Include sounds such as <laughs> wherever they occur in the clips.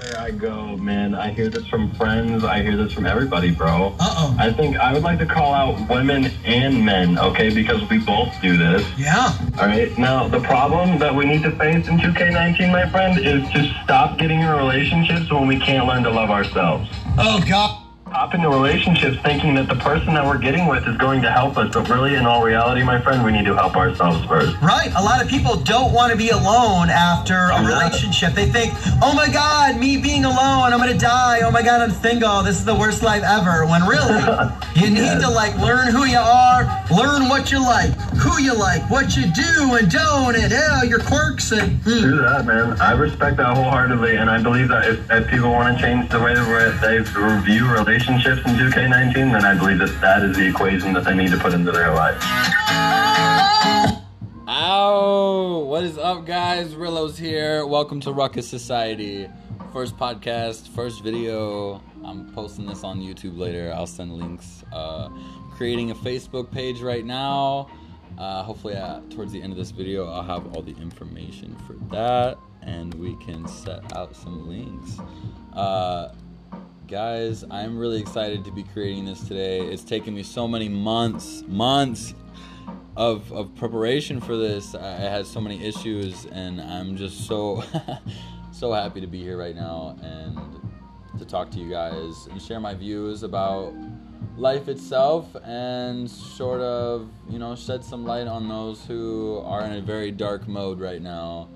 Where I go, man, I hear this from friends. I hear this from everybody, bro. Uh oh. I think I would like to call out women and men, okay, because we both do this. Yeah. All right. Now, the problem that we need to face in 2K19, my friend, is to stop getting in relationships when we can't learn to love ourselves. Oh God. Hop into relationships thinking that the person that we're getting with is going to help us, but really, in all reality, my friend, we need to help ourselves first. Right. A lot of people don't want to be alone after a relationship. They think, oh my God, me being alone, I'm going to die. Oh my God, I'm single. This is the worst life ever. When really, <laughs> you need to like learn who you are, learn what you like, who you like, what you do and don't, and uh, your quirks and. hmm. Do that, man. I respect that wholeheartedly, and I believe that if, if people want to change the way that they review relationships in 2K19, then I believe that that is the equation that they need to put into their life. Ow! What is up, guys? Rillo's here. Welcome to Ruckus Society. First podcast, first video. I'm posting this on YouTube later. I'll send links. Uh, creating a Facebook page right now. Uh, hopefully, uh, towards the end of this video, I'll have all the information for that, and we can set out some links. Uh, guys, I'm really excited to be creating this today. It's taken me so many months, months of of preparation for this. I I had so many issues, and I'm just so <laughs> so happy to be here right now and to talk to you guys and share my views about life itself and sort of you know shed some light on those who are in a very dark mode right now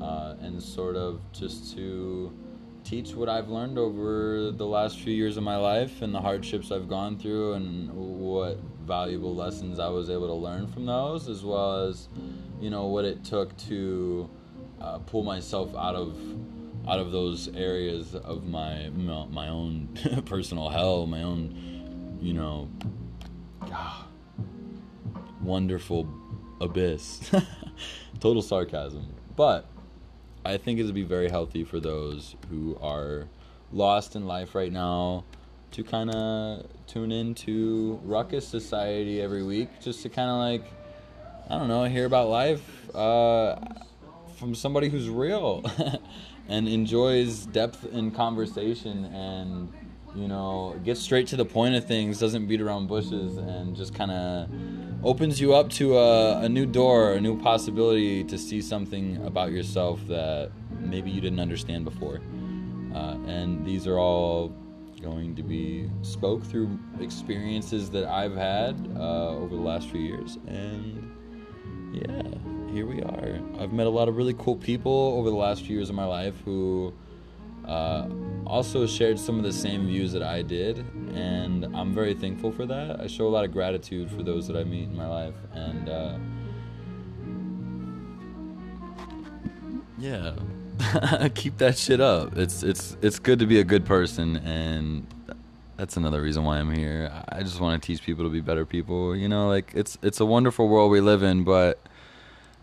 uh, and sort of just to teach what I've learned over the last few years of my life and the hardships I've gone through and what valuable lessons I was able to learn from those, as well as you know what it took to uh, pull myself out of out of those areas of my my own <laughs> personal hell, my own you know ah, wonderful abyss. <laughs> Total sarcasm, but I think it would be very healthy for those who are lost in life right now to kind of tune into Ruckus Society every week just to kind of like, I don't know, hear about life uh, from somebody who's real <laughs> and enjoys depth in conversation and, you know, gets straight to the point of things, doesn't beat around bushes, and just kind of opens you up to a, a new door, a new possibility to see something about yourself that maybe you didn't understand before. Uh, and these are all going to be spoke through experiences that I've had uh, over the last few years. And yeah, here we are. I've met a lot of really cool people over the last few years of my life who uh, also shared some of the same views that I did, and I'm very thankful for that. I show a lot of gratitude for those that I meet in my life, and uh, yeah, <laughs> keep that shit up. It's it's it's good to be a good person, and that's another reason why I'm here. I just want to teach people to be better people. You know, like it's it's a wonderful world we live in, but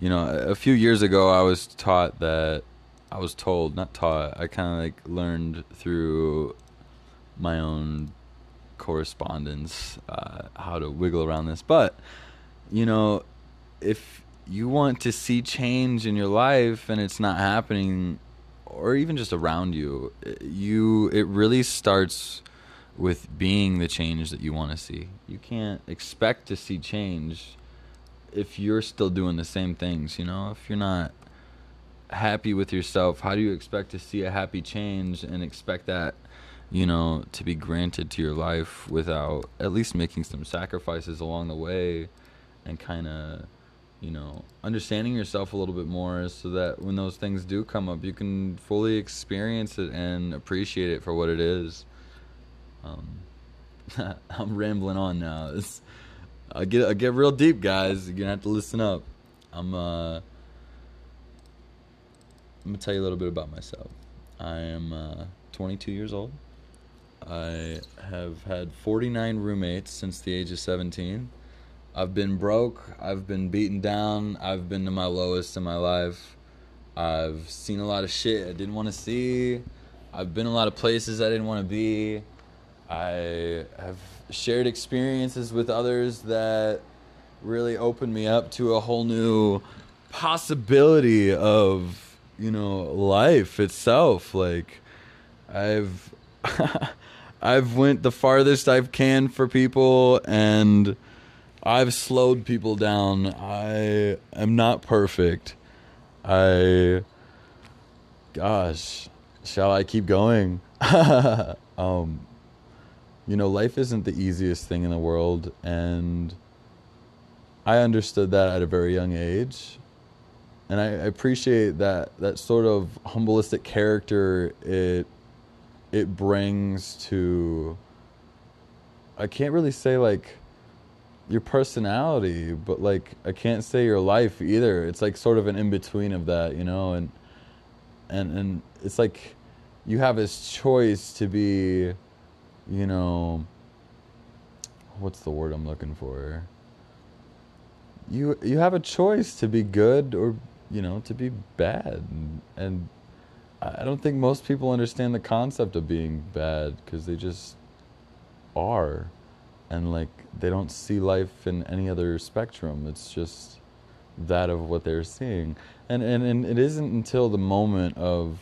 you know, a few years ago I was taught that I was told, not taught, I kind of like learned through my own correspondence uh, how to wiggle around this. But, you know, if you want to see change in your life and it's not happening, or even just around you, you it really starts with being the change that you want to see. You can't expect to see change if you're still doing the same things, you know? If you're not happy with yourself, how do you expect to see a happy change and expect that, you know, to be granted to your life without at least making some sacrifices along the way and kind of, you know, understanding yourself a little bit more so that when those things do come up, you can fully experience it and appreciate it for what it is. Um, <laughs> I'm rambling on now. It's, I get I get real deep, guys. You're gonna have to listen up. I'm uh I'm gonna tell you a little bit about myself. I am uh, 22 years old. I have had 49 roommates since the age of 17. I've been broke. I've been beaten down. I've been to my lowest in my life. I've seen a lot of shit I didn't want to see. I've been a lot of places I didn't want to be. I have shared experiences with others that really opened me up to a whole new possibility of you know life itself like I've <laughs> I've went the farthest I've can for people and I've slowed people down. I am not perfect. I gosh, shall I keep going? <laughs> um you know, life isn't the easiest thing in the world and I understood that at a very young age. And I appreciate that that sort of humbleistic character it it brings to I can't really say like your personality, but like I can't say your life either. It's like sort of an in between of that, you know, and and and it's like you have this choice to be, you know, what's the word I'm looking for? You you have a choice to be good or you know to be bad, and, and I don't think most people understand the concept of being bad because they just are, and like they don't see life in any other spectrum. It's just that of what they're seeing, and and and it isn't until the moment of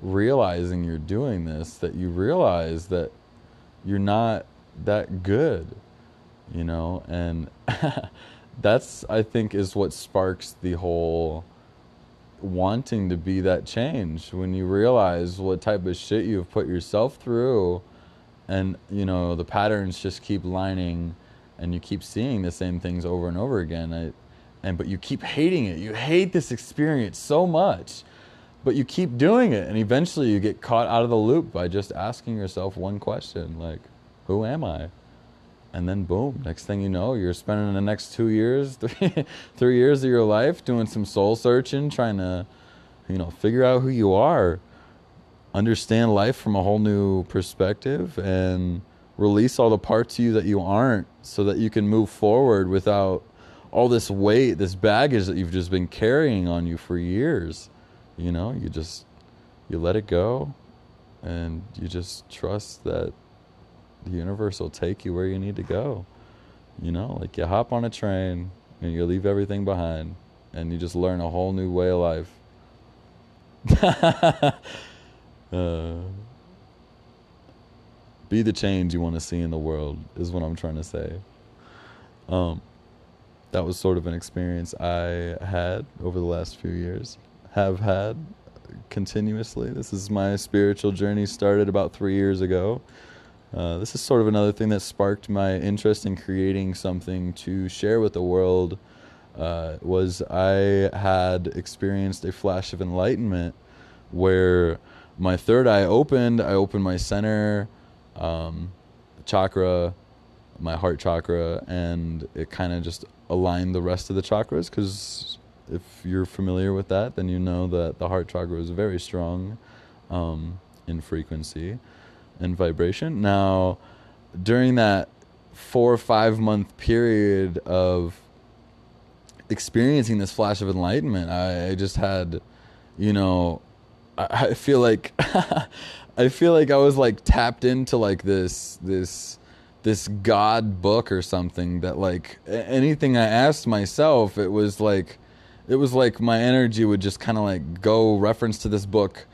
realizing you're doing this that you realize that you're not that good, you know, and <laughs> that's I think is what sparks the whole wanting to be that change. When you realize what type of shit you've put yourself through and you know the patterns just keep lining and you keep seeing the same things over and over again. I, and but you keep hating it. You hate this experience so much but you keep doing it. And eventually you get caught out of the loop by just asking yourself one question like who am i and then boom next thing you know you're spending the next two years <laughs> three, three years of your life doing some soul searching trying to you know figure out who you are understand life from a whole new perspective and release all the parts of you that you aren't so that you can move forward without all this weight this baggage that you've just been carrying on you for years. You know you just you let it go and you just trust that the universe will take you where you need to go. You know, like you hop on a train and you leave everything behind and you just learn a whole new way of life. <laughs> uh, be the change you want to see in the world is what I'm trying to say. Um, that was sort of an experience I had over the last few years, have had continuously. This is my spiritual journey started about three years ago. Uh, this is sort of another thing that sparked my interest in creating something to share with the world. Uh, was I had experienced a flash of enlightenment where my third eye opened. I opened my center um, chakra, my heart chakra, and it kind of just aligned the rest of the chakras. Because if you're familiar with that, then you know that the heart chakra is very strong um, in frequency and vibration. Now, during that four or five month period of experiencing this flash of enlightenment, I, I just had, you know, I, I feel like <laughs> I feel like I was like tapped into like this this this God book or something that like anything I asked myself, it was like it was like my energy would just kind of like go reference to this book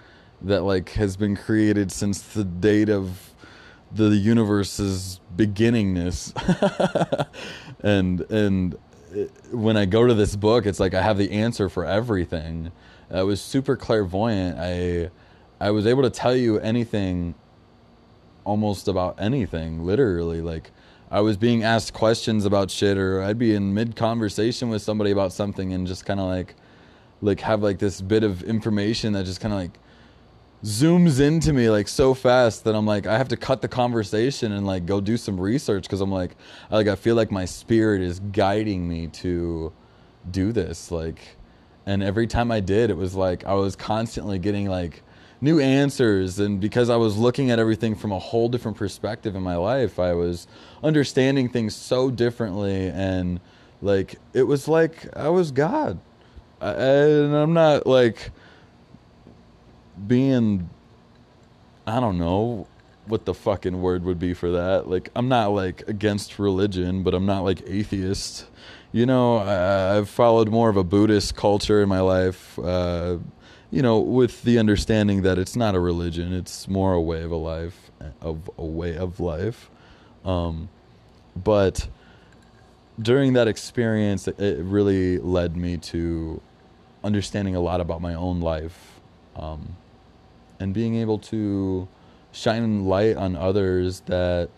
that like has been created since the date of the universe's beginningness. <laughs> And and it, when i go to this book it's like i have the answer for everything. Uh, I was super clairvoyant. I i was able to tell you anything almost about anything literally. Like i was being asked questions about shit or i'd be in mid conversation with somebody about something and just kind of like like have like this bit of information that just kind of like zooms into me like so fast that I'm like I have to cut the conversation and like go do some research because I'm like I, like I feel like my spirit is guiding me to do this like and every time I did it was like I was constantly getting like new answers and because I was looking at everything from a whole different perspective in my life I was understanding things so differently and like it was like I was God. I, and I'm not like being I don't know what the fucking word would be for that. Like I'm not like against religion, but I'm not like atheist. You know, I, have followed more of a Buddhist culture in my life. Uh, you know, with the understanding that it's not a religion, it's more a way of a life, of a way of life. Um, but during that experience, it really led me to understanding a lot about my own life um, and being able to shine light on others that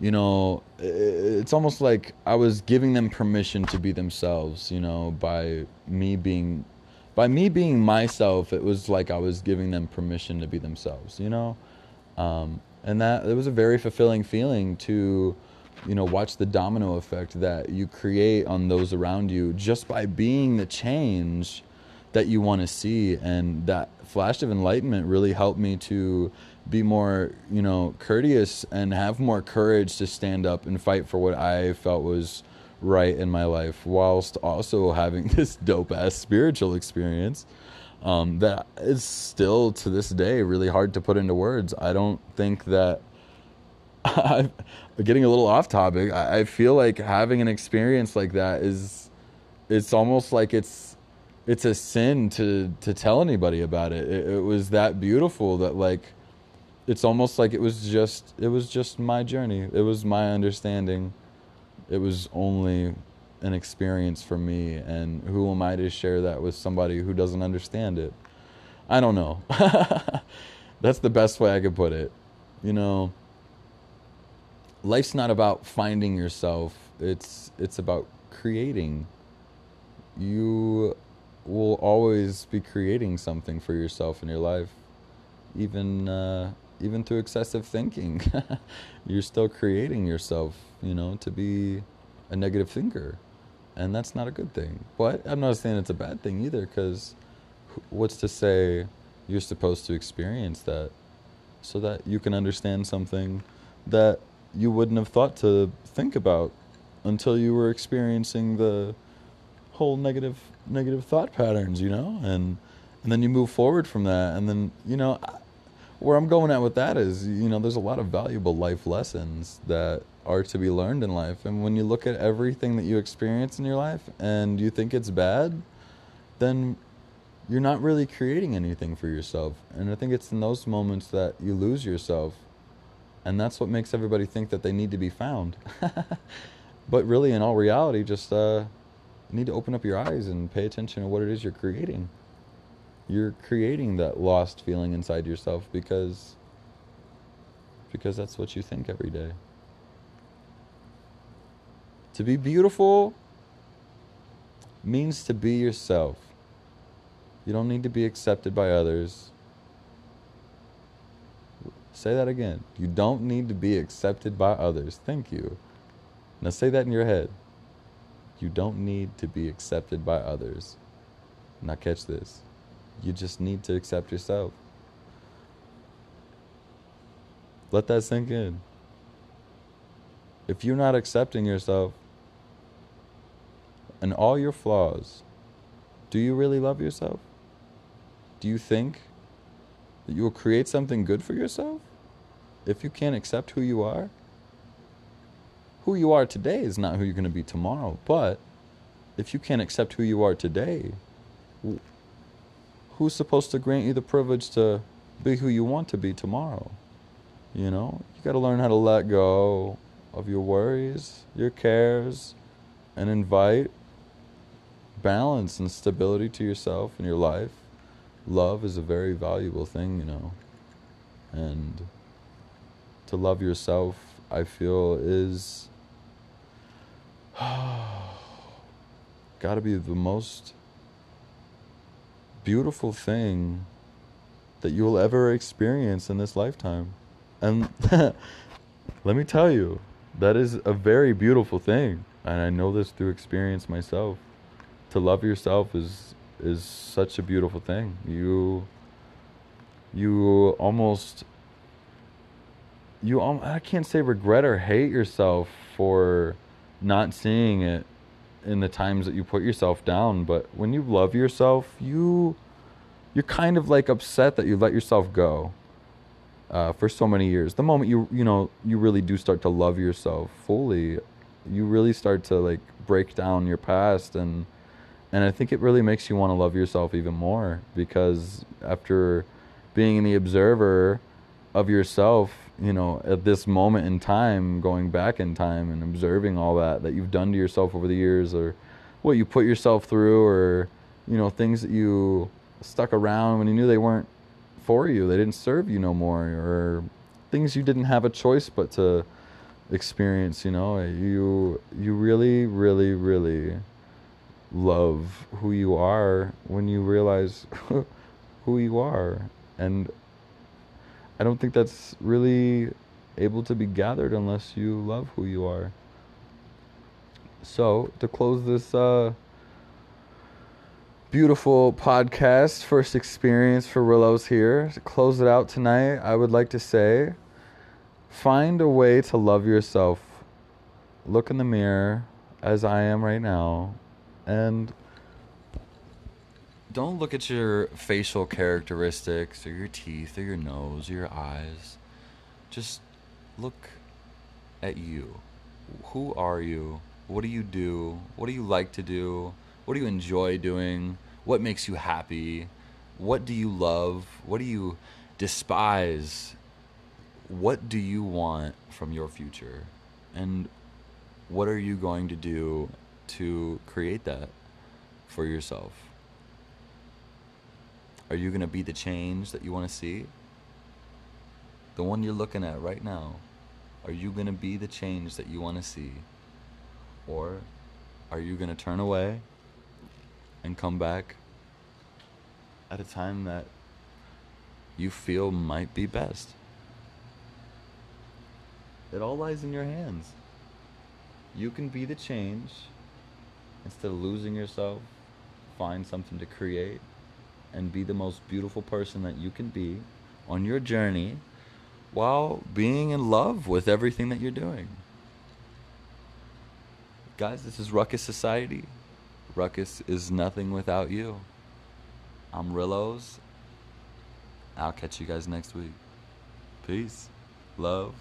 you know it's almost like i was giving them permission to be themselves you know by me being by me being myself it was like i was giving them permission to be themselves you know? Um, and that it was a very fulfilling feeling to you know watch the domino effect that you create on those around you just by being the change that you want to see and that flash of enlightenment really helped me to be more you know courteous and have more courage to stand up and fight for what i felt was right in my life whilst also having <laughs> this dope ass spiritual experience um, that is still to this day really hard to put into words i don't think that <laughs> I'm getting a little off topic. I, I feel like having an experience like that is, it's almost like it's, it's a sin to to tell anybody about it. It, it was that beautiful that like, it's almost like it was just it was just my journey. It was my understanding. It was only an experience for me, and who am I to share that with somebody who doesn't understand it? I don't know. <laughs> That's the best way I could put it. You know, life's not about finding yourself. It's it's about creating. You will always be creating something for yourself in your life, even uh, even through excessive thinking. <laughs> You're still creating yourself, you know, to be a negative thinker, and that's not a good thing. But I'm not saying it's a bad thing either, because what's to say you're supposed to experience that so that you can understand something that you wouldn't have thought to think about until you were experiencing the whole negative negative thought patterns, you know, and and then you move forward from that, and then you know where I'm going at with that is, you know, there's a lot of valuable life lessons that are to be learned in life, and when you look at everything that you experience in your life and you think it's bad, then you're not really creating anything for yourself, and I think it's in those moments that you lose yourself. And that's what makes everybody think that they need to be found. <laughs> but really, in all reality, just uh, need to open up your eyes and pay attention to what it is you're creating. You're creating that lost feeling inside yourself because because that's what you think every day. To be beautiful means to be yourself. You don't need to be accepted by others. Say that again. You don't need to be accepted by others. Thank you. Now say that in your head. You don't need to be accepted by others. Now catch this. You just need to accept yourself. Let that sink in. If you're not accepting yourself and all your flaws, do you really love yourself? Do you think that you will create something good for yourself? if you can't accept who you are, who you are today is not who you're going to be tomorrow. But if you can't accept who you are today, who's supposed to grant you the privilege to be who you want to be tomorrow? You know, you got to learn how to let go of your worries, your cares, and invite balance and stability to yourself and your life. Love is a very valuable thing, you know. And to love yourself, I feel is <sighs> got to be the most beautiful thing that you'll ever experience in this lifetime. And <laughs> let me tell you, that is a very beautiful thing. And I know this through experience myself. To love yourself is is such a beautiful thing. You you almost you um, I can't say regret or hate yourself for not seeing it in the times that you put yourself down, but when you love yourself, you you're kind of like upset that you let yourself go uh, for so many years. The moment you you know you really do start to love yourself fully, you really start to like break down your past and and I think it really makes you want to love yourself even more because after being the observer of yourself, you know, at this moment in time, going back in time and observing all that that you've done to yourself over the years or what you put yourself through or you know, things that you stuck around when you knew they weren't for you, they didn't serve you no more or things you didn't have a choice but to experience, you know, you you really really really love who you are when you realize <laughs> who you are. And I don't think that's really able to be gathered unless you love who you are. So, to close this uh, beautiful podcast, first experience for Rillos here, to close it out tonight, I would like to say find a way to love yourself. Look in the mirror, as I am right now, and don't look at your facial characteristics or your teeth or your nose or your eyes. Just look at you. Who are you? What do you do? What do you like to do? What do you enjoy doing? What makes you happy? What do you love? What do you despise? What do you want from your future? And what are you going to do to create that for yourself? Are you going to be the change that you want to see? The one you're looking at right now. Are you going to be the change that you want to see? Or are you going to turn away and come back at a time that you feel might be best? It all lies in your hands. You can be the change instead of losing yourself, find something to create and be the most beautiful person that you can be on your journey while being in love with everything that you're doing. Guys, this is Ruckus Society. Ruckus is nothing without you. I'm Rillos. I'll catch you guys next week. Peace. Love.